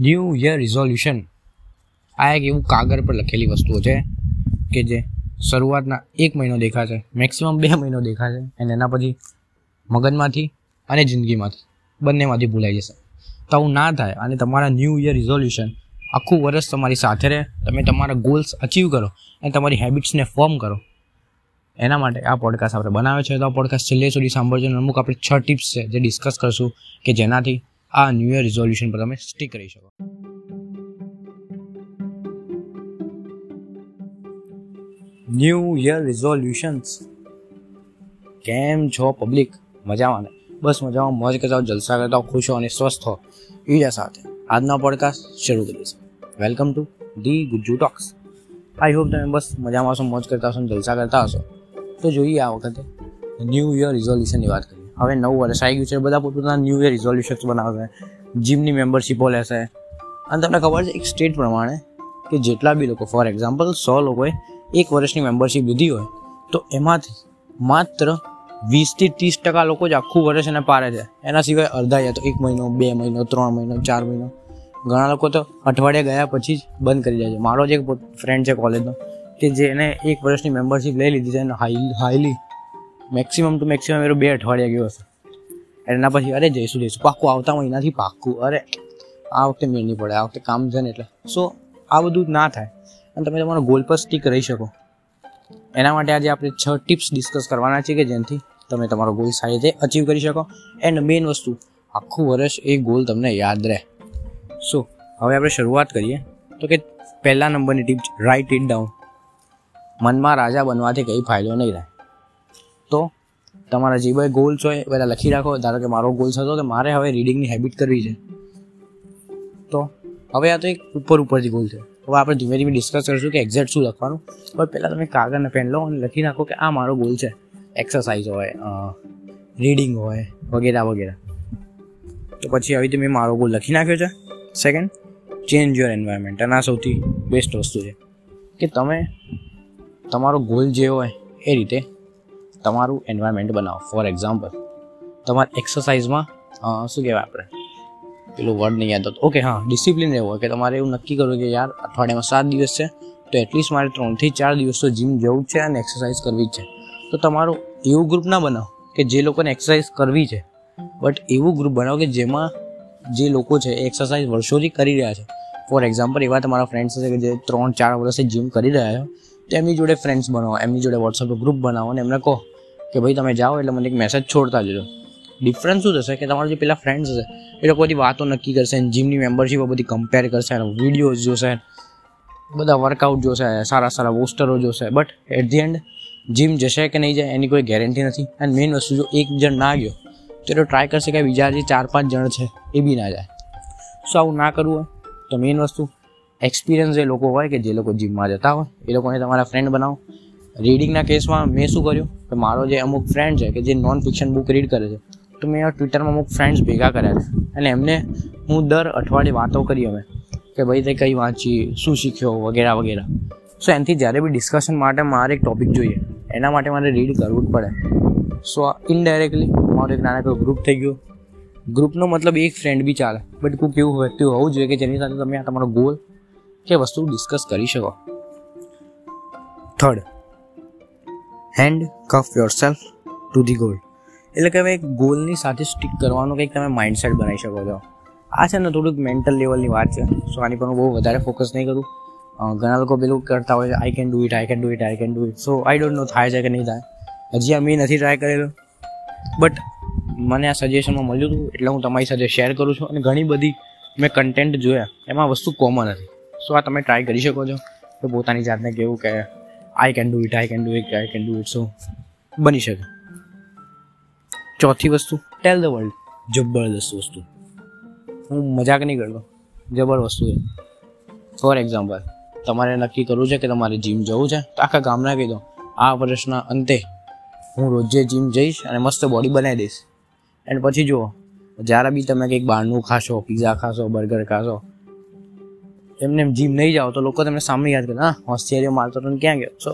New year resolution આ એક એવું કાગળ પર લખેલી વસ્તુઓ છે કે જે શરૂઆતના એક મહિનો દેખાશે મેક્સિમમ બે મહિનો દેખાશે અને એના પછી મગજમાંથી અને જિંદગીમાંથી બંનેમાંથી ભૂલાઈ જશે. તો આવું ના થાય અને તમારા ન્યૂ યર રિઝોલ્યુશન આખું વર્ષ તમારી સાથે રહે, તમે તમારા ગોલ્સ અચીવ કરો અને તમારી હેબિટ્સને ફોર્મ કરો. એના માટે આ પોડકાસ્ટ આપણે બનાવ્યો છે. તો આ પોડકાસ્ટ છેલ્લે સુધી સાંભળજો અને અમુક આપણે છ ટિપ્સ છે જે ડિસ્કસ કરશું કે જેનાથી આ ન્યૂ યર રિઝોલ્યુશન પર તમે સ્ટીક કરી શકો. ન્યૂ યર રિઝોલ્યુશન્સ કેમ છો પબ્લિક મજામાં ને? બસ મજામાં, મોજ કરતા જલસા કરતા ખુશ હો અને સ્વસ્થ હો. બીજા સાથે. આજનો પોડકાસ્ટ શરૂ કરીશું welcome to the Gujju talks I hope તમે બસ મજામાં હશો, મોજ કરતા હશો જલસા કરતા હશો. તો જોઈએ આ વખતે ન્યૂ યર રિઝોલ્યુશનની વાત કરીએ. હવે નવું વર્ષ આવી ગયું છે. બધા પોતાના ન્યૂ યર રિઝોલ્યુશન્સ બનાવશે જીમની મેમ્બરશીપો લેશે અને તમને ખબર છે, એક સ્ટેટ પ્રમાણે કે જેટલા બી લોકો ફોર એક્ઝામ્પલ સો લોકોએ એક વર્ષની મેમ્બરશીપ લીધી હોય, તો એમાંથી માત્ર વીસથી ત્રીસ ટકા લોકો જ આખું વર્ષ એને પારે છે. એના સિવાય અડધા યા તો એક મહિનો, બે મહિનો, ત્રણ મહિનો, ચાર મહિનો. ઘણા લોકો તો અઠવાડિયા ગયા પછી જ બંધ કરી જાય છે. મારો જ એક ફ્રેન્ડ છે કોલેજનો કે જેને એક વર્ષની મેમ્બરશીપ લઈ લીધી છે અને high highly maximum to maximum arrow બે અઠવાડિયા ગયો હશે એના પછી, અરે જઈશું જઈશું. પાક્કું આવતા મહિનાથી પાક્કું. અરે, આ વખતે મેળ નહીં પડે. આ વખતે કામ છે ને એટલે. સો આ બધું ના થાય. અને તમે તમારો ગોલ પર સ્ટીક રહી શકો. એના માટે આજે આપણે છ ટિપ્સ ડિસ્કસ કરવાના છે કે જેનાથી તમે તમારો ગોલ સારી રીતે અચીવ કરી શકો. એન્ડ મેઇન વસ્તુ, આખું વર્ષ એ ગોલ તમને યાદ રહે. સો હવે આપણે શરૂઆત કરીએ. તો કે પહેલા નંબરની ટીપ રાઇટ ઇટ ડાઉન મનમાં રાજા બનવાથી કંઈ ફાયદો નહીં રહે. તો તમારા જે ભાઈ ગોલ્સ હોય બધા લખી રાખો. ધારો કે મારો ગોલ્સ હતો કે મારે હવે રીડિંગની હેબિટ કરવી છે. તો હવે આ તો એક ઉપર ઉપરથી ગોલ છે. હવે આપણે ધીમે ધીમે ડિસ્કસ કરીશું કે એક્ઝેક્ટ શું લખવાનું. પણ પહેલાં તમે કાગળ અને પેન લો અને લખી નાખો કે આ મારો ગોલ છે. એક્સરસાઇઝ હોય રીડિંગ હોય, વગેરે વગેરે. તો પછી આવી રીતે મેં મારો ગોલ લખી નાખ્યો છે. સેકન્ડ ચેન્જ યોર એન્વાયરમેન્ટ અને આ સૌથી બેસ્ટ વસ્તુ છે. કે તમે તમારો ગોલ જે હોય એ રીતે તમારું એન્વાયરમેન્ટ બનાવો. ફોર એક્ઝામ્પલ તમારે એક્સરસાઇઝમાં શું કહેવાય આપણે? પેલું વર્ડ નહીં યાદ હતું ઓકે હા ડિસિપ્લિન રહેવું હોય કે તમારે એવું નક્કી કરવું કે યાર, અઠવાડિયામાં સાત દિવસ છે, તો એટલીસ્ટ મારે ત્રણથી ચાર દિવસ તો જીમ જવું છે અને એક્સરસાઇઝ કરવી જ છે. તો તમારું એવું ગ્રુપ ના બનાવો કે જે લોકોને એક્સરસાઇઝ કરવી છે. બટ એવું ગ્રુપ બનાવો કે જેમાં જે લોકો છે એ એક્સરસાઇઝ વર્ષોથી કરી રહ્યા છે. ફોર એક્ઝામ્પલ એવા તમારા ફ્રેન્ડ્સ છે કે જે ત્રણ ચાર વર્ષથી જીમ કરી રહ્યા છે, તો એમની જોડે ફ્રેન્ડ્સ બનાવો, એમની જોડે વોટ્સઅપ ગ્રુપ બનાવો અને એમને કહો કે ભાઈ તમે જાઓ એટલે મને એક મેસેજ છોડતા જજો. ડિફરન્સ શું થશે કે તમારા જે પેલા ફ્રેન્ડ્સ હશે, એ લોકો બધી વાતો નક્કી કરશે જીમની મેમ્બરશીપ બધી કમ્પેર કરશે વિડીયોઝ જોશે બધા વર્કઆઉટ જોશે, સારા સારા પોસ્ટરો જોશે. But at the end gym જશે કે નહીં જાય એની કોઈ ગેરંટી નથી. અને મેઇન વસ્તુ જો એક જણ ના ગયો, તો એ ટ્રાય કરશે કે બીજા જે ચાર પાંચ જણ છે, એ બી ના જાય. સો આવું ના કરવું હોય, તો મેઇન વસ્તુ એક્સપિરિયન્સ જે લોકો હોય કે જે લોકો જીમમાં જતા હોય, એ લોકોને તમારા ફ્રેન્ડ બનાવો. રીડિંગના કેસમાં મેં શું કર્યું? કે મારો જે અમુક ફ્રેન્ડ છે કે જે નોન ફિક્શન બુક રીડ કરે છે, તો મેં ટ્વિટરમાં અમુક ફ્રેન્ડ્સ ભેગા કર્યા છે. અને એમને હું દર અઠવાડિયે વાતો કરી અમે કે ભાઈ તે કઈ વાંચી, શું શીખ્યો વગેરે વગેરે. સો એનાથી જ્યારે બી ડિસ્કશન માટે મારે એક ટોપિક જોઈએ, એના માટે મારે રીડ કરવું જ પડે. સો ઇનડાયરેક્ટલી મારું એક નાનકડું ગ્રુપ થઈ ગયું. ગ્રુપનો મતલબ એક ફ્રેન્ડ બી ચાલે બટ કોઈ કેવું વ્યક્તિ હોવું જોઈએ કે જેની સાથે તમે આ તમારો ગોલ કે વસ્તુ ડિસ્કસ કરી શકો. Third handcuff your self to the goal એટલે કે હવે ગોલની સાથે સ્ટીક કરવાનું કંઈક તમે માઇન્ડસેટ બનાવી શકો છો. આ છે ને થોડુંક મેન્ટલ લેવલની વાત છે. સો આની પર હું બહુ વધારે ફોકસ નહીં કરું. ઘણા લોકો પેલું કરતા હોય છે I can do it I can do it I can do it so I don't know થાય છે કે નહીં થાય. હજી આ મેં નથી ટ્રાય કરેલું. બટ મને આ સજેશનમાં મળ્યું હતું, એટલે હું તમારી સાથે શેર કરું છું. અને ઘણી બધી મેં કન્ટેન્ટ જોયા, એમાં વસ્તુ કોમન હતી. સો આ તમે ટ્રાય કરી શકો છો. તો પોતાની જાતને કેવું કે I can do it I can do it I can do it so બની શકે. ચોથી વસ્તુ. ટેલ ધ વર્લ્ડ જબરદસ્ત વસ્તુ. હું મજાક નહીં કરતો. જબર વસ્તુ છે ફોર એક્ઝામ્પલ તમારે નક્કી કરવું છે કે તમારે જીમ જવું છે? તો આખા ગામના કહી દો. આ વર્ષના અંતે હું રોજે જીમ જઈશ અને મસ્ત બોડી બનાવી દઈશ. એન્ડ પછી જુઓ, જ્યારે બી તમે કંઈક બહારનું ખાશો પીઝા ખાશો બર્ગર ખાશો એમને એમ જીમ નહીં જાઓ તો લોકો તમને સામે યાદ કરે, હા હોશિયારીઓ મારતો તો ક્યાં ગયો? સો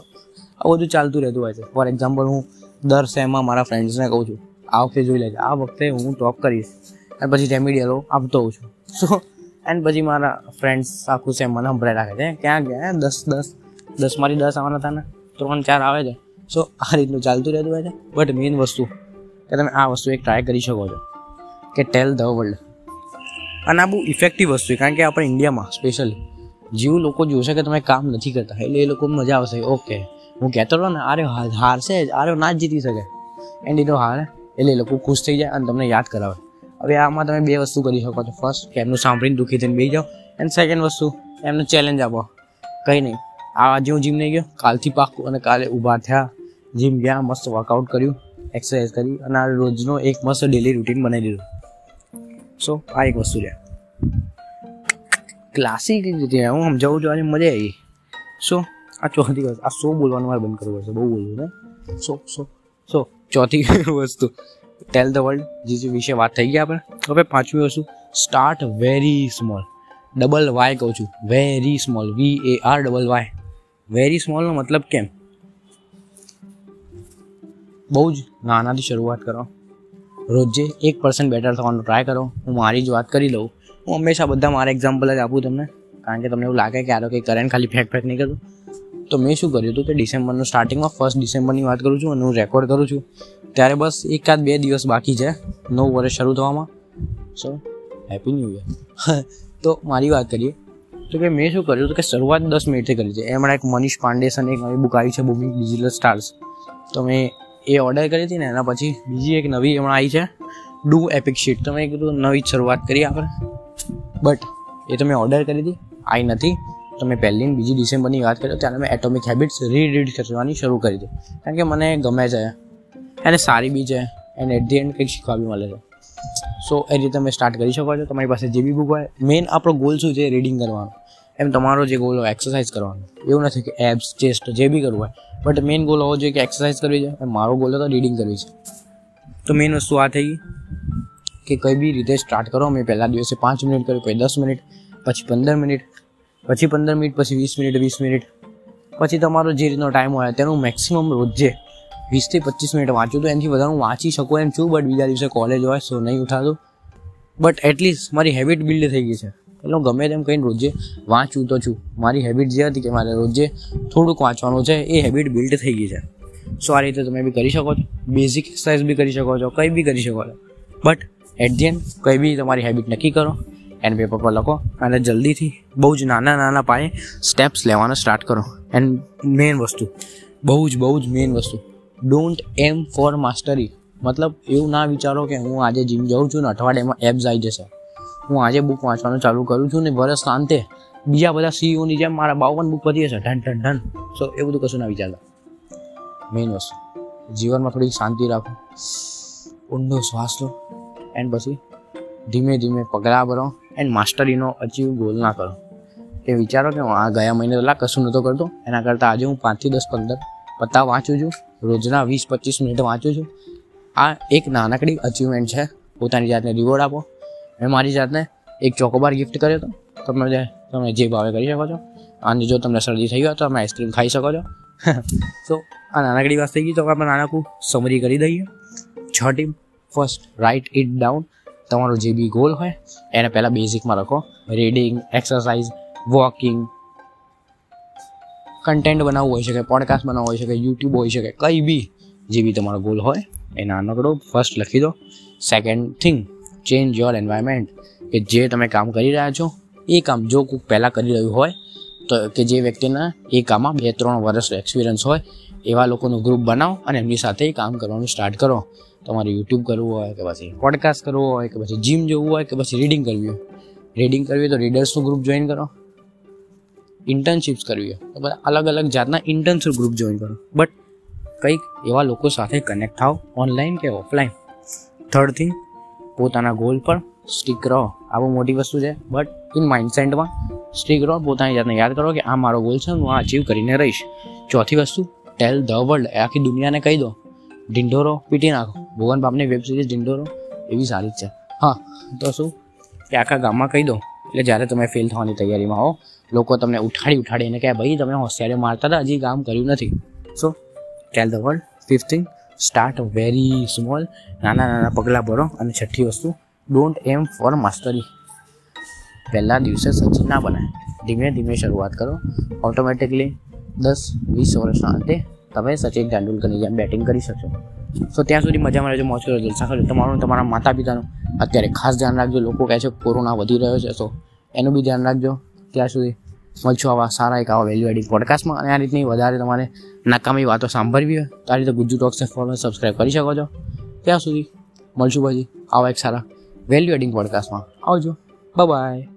આ બધું ચાલતું રહેતું હોય છે. ફોર એક્ઝામ્પલ હું દર સેમમાં મારા ફ્રેન્ડ્સને કહું છું, આ વખતે જોઈ લેજે, આ વખતે હું ટોપ કરીશ, અને પછી રેમિડિયલો આપતો હોઉં છું. સો એન્ડ પછી મારા ફ્રેન્ડ્સ આખું સેમ મને સંભળાઈ રાખે છે ક્યાં ગયા? દસ દસ, દસમાંથી દસ આવવાના હતા ને? ત્રણ, ચાર આવે છે. સો આ રીતનું ચાલતું રહેતું હોય છે. બટ મેઇન વસ્તુ, કે તમે આ વસ્તુ એક ટ્રાય કરી શકો છો, કે ટેલ ધ વર્લ્ડ અને આ બહુ ઇફેક્ટિવ વસ્તુ છે, કારણ કે આપણે ઇન્ડિયામાં સ્પેશિયલી જેવું લોકો જોશે કે તમે કામ નથી કરતા, એટલે એ લોકો મજા આવશે. ઓકે હું કહેતો હતો ને આરે હારશે જ. આરે ના જ જીતી શકે. એન્ડ એનો હારે. એટલે એ લોકો ખુશ થઈ જાય અને તમને યાદ કરાવે. હવે આમાં તમે બે વસ્તુ કરી શકો છો. ફર્સ્ટ કે એમનું સાંભળીને દુઃખી થઈને બેસી જાઓ. એન્ડ સેકન્ડ વસ્તુ, એમને ચેલેન્જ આપો. કંઈ નહીં. આજે હું જીમ નહીં ગયો. કાલથી પાકું અને કાલે ઊભા થયા. જીમ ગયા, મસ્ત વર્કઆઉટ કર્યું એક્સરસાઇઝ કરી અને આ રોજનો એક મસ્ત ડેલી રૂટીન બનાવી દીધું. સો આ એક વસ્તુ છે. ક્લાસિક રીતે હું સમજાવું છું મજા આવી. સો આ ચોથી વસ્તુ, આ સો બોલવાનું મારે બંધ કરવું પડશે, બહુ બોલવું ને? સો સો સો ચોથી વસ્તુ. ટેલ ધ વર્લ્ડ જે વિશે વાત થઈ ગઈ આપણે હવે પાંચમી વસ્તુ start very small double Y કહું છું very small V A R double Y very સ્મોલનો મતલબ કેમ? બહુ જ નાનાથી શરૂઆત કરો. રોજે એક પર્સન્ટ બેટર થવાનો ટ્રાય કરો. હું મારી જ વાત કરી લઉં. હું હંમેશા બધા મારા એક્ઝામ્પલ જ આપું તમને. કારણ કે તમને એવું લાગે કે આરો કંઈ કરેન્ટ ખાલી ફેક ફેક નહીં કરું. તો મેં શું કર્યું હતું કે ડિસેમ્બરનું સ્ટાર્ટિંગમાં ફર્સ્ટ ડિસેમ્બરની વાત કરું છું અને હું રેકોર્ડ કરું છું. ત્યારે બસ એકાદ બે દિવસ બાકી છે. નવું વર્ષ શરૂ થવામાં. સો હેપી ન્યૂ યર તો મારી વાત કરીએ. તો કે મેં શું કર્યું હતું કે શરૂઆત દસ મિનિટથી કરી છે. એમણે એક મનીષ પાંડેસન એક નવી બુક આવી છે બુકિંગ ડિજિટલ સ્ટાર્સ તો મેં એ ઓર્ડર કરી હતી ને, એના પછી બીજી એક નવી હમણાં આવી છે. ડુ એપિક શીટ તો મેં કીધું નવી જ શરૂઆત કરી આપણે બટ એ તો મેં ઓર્ડર કરી હતી. આવી નથી. તો મેં પહેલી બીજી ડિસેમ્બરની વાત કરો, ત્યારે મેં એટોમિક હેબિટ્સ રીરીડ કરવાની શરૂ કરી હતી. કારણ કે મને ગમે છે. એને સારી બી છે. એને એટ ધી એન્ડ કંઈક શીખવા બી મળે છે. સો એ રીતે તમે સ્ટાર્ટ કરી શકો છો. તમારી પાસે જે બી બુક હોય મેઇન આપણો ગોલ શું છે? રીડિંગ કરવાનો. એમ તમારો જે ગોલ હોય એક્સરસાઇઝ કરવાનો. એવું નથી કે એબ્સ ચેસ્ટ જે બી કરવું હોય. બટ મેઇન ગોલ હોવો જોઈએ કે એક્સરસાઇઝ કરવી છે. મારો ગોલ હતો રીડિંગ કરવી છે. તો મેઇન વસ્તુ આ થઈ કે કઈ બી રીતે સ્ટાર્ટ કરો. મેં પહેલા દિવસે પાંચ મિનિટ કર્યું, પછી દસ મિનિટ પછી પંદર મિનિટ પછી પંદર મિનિટ પછી વીસ મિનિટ વીસ મિનિટ પછી તમારો જે રીતનો ટાઈમ હોય, તેનું મેક્સિમમ રોજે વીસથી પચીસ મિનિટ વાંચું તો એનાથી વધારે હું વાંચી શકું એમ છું. બટ બીજા દિવસે કોલેજ હોય સો નહીં ઉઠાતું. બટ એટલીસ્ટ મારી હેબિટ બિલ્ડ થઈ ગઈ છે. એટલે ગમે તેમ કહીને રોજે વાંચું તો છું. મારી હેબિટ જે હતી કે મારે રોજે થોડુંક વાંચવાનું છે, એ હેબિટ બિલ્ડ થઈ ગઈ છે. સો આ રીતે તમે બી કરી શકો છો. બેઝિક એક્સરસાઇઝ બી કરી શકો છો, કંઈ બી કરી શકો છો. બટ એટ ધી એન્ડ કંઈ બી તમારી હેબિટ નક્કી કરો એન્ડ પેપર પર લખો અને જલ્દીથી બહુ જ નાના નાના પાયે સ્ટેપ્સ લેવાના સ્ટાર્ટ કરો. એન્ડ મેઇન વસ્તુ, બહુ જ બહુ જ મેઇન વસ્તુ ડોન્ટ એમ ફોર માસ્ટરી મતલબ એવું ના વિચારો કે હું આજે જીમ જાઉં છું ને અઠવાડિયામાં એપ્સ આવી જશે. હું આજે બુક વાંચવાનું ચાલુ કરું છું ને વર્ષ શાંતે બીજા બધા સીઈઓની જેમ મારા બાવન બુક પતી હશે. ઢન ઢન ઢન. સો એ બધું કશું ના વિચારતા. મેઇન વસ્તુ. જીવનમાં થોડી શાંતિ રાખો. ઊંડો શ્વાસ લો. એન્ડ પછી ધીમે ધીમે પગલાં ભરો એન્ડ માસ્ટરીનો અચીવ ગોલ ના કરો. એ વિચારો કે હું આ ગયા મહિને પહેલાં કશું નહોતો કરતો. એના કરતાં આજે હું પાંચથી દસ, પંદર પત્તા વાંચું છું. રોજના વીસ, પચીસ મિનિટ વાંચું છું. આ એક નાનકડી અચીવમેન્ટ છે. પોતાની જાતને રિવોર્ડ આપો. મેં મારી જાતને એક ચોકોબાર ગિફ્ટ કર્યો હતો. તમે જે તમે જે ભાવે કરી શકો છો. અને જો તમને શરદી થઈ હોય તો તમે આઈસ્ક્રીમ ખાઈ શકો છો. તો આ નાનકડી વાત થઈ ગઈ, તો આપણે નાનકું સમરી કરી દઈએ. છ team. First write it down તમારો જે બી ગોલ હોય, એને પહેલાં બેઝિકમાં રાખો રીડિંગ એક્સરસાઇઝ વોકિંગ કન્ટેન્ટ બનાવવું હોઈ શકે પોડકાસ્ટ બનાવવું હોઈ શકે યુટ્યુબ હોઈ શકે, કંઈ બી જે બી તમારો ગોલ હોય એ નાનકડો ફર્સ્ટ લખી દો. Second thing change your environment કે જે તમે કામ કરી રહ્યા છો, એ કામ જો કોઈક પહેલાં કરી રહ્યું હોય, તો કે જે વ્યક્તિના એ કામમાં બે, ત્રણ વર્ષ એક્સપિરિયન્સ હોય, એવા લોકોનું ગ્રુપ બનાવો અને એમની સાથે કામ કરવાનું સ્ટાર્ટ કરો. તમારે યુટ્યુબ કરવું હોય, કે પછી પોડકાસ્ટ કરવું હોય, કે પછી જીમ જવું હોય, કે પછી રીડિંગ કરવી હોય. રીડિંગ કરવી હોય તો રીડર્સનું ગ્રુપ જોઈન કરો. ઇન્ટર્નશિપ્સ કરવી હોય, તો અલગ અલગ જાતના ઇન્ટર્નશિપ ગ્રુપ જોઈન કરો. બટ કંઈક એવા લોકો સાથે કનેક્ટ થાવ ઓનલાઈન કે ઓફલાઈન થર્ડ થિંગ પોતાના ગોલ પર સ્ટીક રહો. આ બહુ મોટી વસ્તુ છે. બટ ઇન માઇન્ડસેટમાં સ્ટીક રહો. પોતાની જાતને યાદ કરો કે આ મારો ગોલ છે, હું આ અચીવ કરીને રહીશ. ચોથી વસ્તુ ટેલ ધ વર્લ્ડ આખી દુનિયાને કહી દો. ઢીંઢોરો પીટી નાખો. ભુવન બાપની વેબ સિરીઝ ઢીંઢોરો એવી સારી જ છે. હા, તો શું? કે આખા ગામમાં કહી દો. એટલે જ્યારે તમે ફેલ થવાની તૈયારીમાં હો, લોકો તમને ઉઠાડી ઉઠાડીને કહે, ભાઈ, તમે હોશિયારી મારતા હતા, હજી કામ કર્યું નથી. So tell the world fifth thing start very small નાના નાના પગલાં ભરો અને છઠ્ઠી વસ્તુ ડોન્ટ એમ ફોર માસ્ટરી પહેલા દિવસે સચિન ના બનાય. ધીમે ધીમે શરૂઆત કરો. ઓટોમેટિકલી દસ, વીસ વર્ષના અંતે તમે સચિન તેંડુલકરની જેમ બેટિંગ કરી શકશો. સો ત્યાં સુધી મજામાં રહેજો, મોજ કરો જલસા કરજો. તમારું તમારા માતા પિતાનું અત્યારે ખાસ ધ્યાન રાખજો. લોકો કહે છે કોરોના વધી રહ્યો છે તો એનું બી ધ્યાન રાખજો. ત્યાં સુધી મળશું આવા સારા એક આવા વેલ્યુ એડિંગ પોડકાસ્ટમાં અને આ રીતની વધારે તમારે નકામી વાતો સાંભળવી હોય, તો આ રીતે ગુજ્જુ ટોક્સને ફોલો સબસ્ક્રાઈબ કરી શકો છો. ત્યાં સુધી મળશું પછી આવા એક સારા વેલ્યુ એડિંગ પોડકાસ્ટમાં આવજો. બાય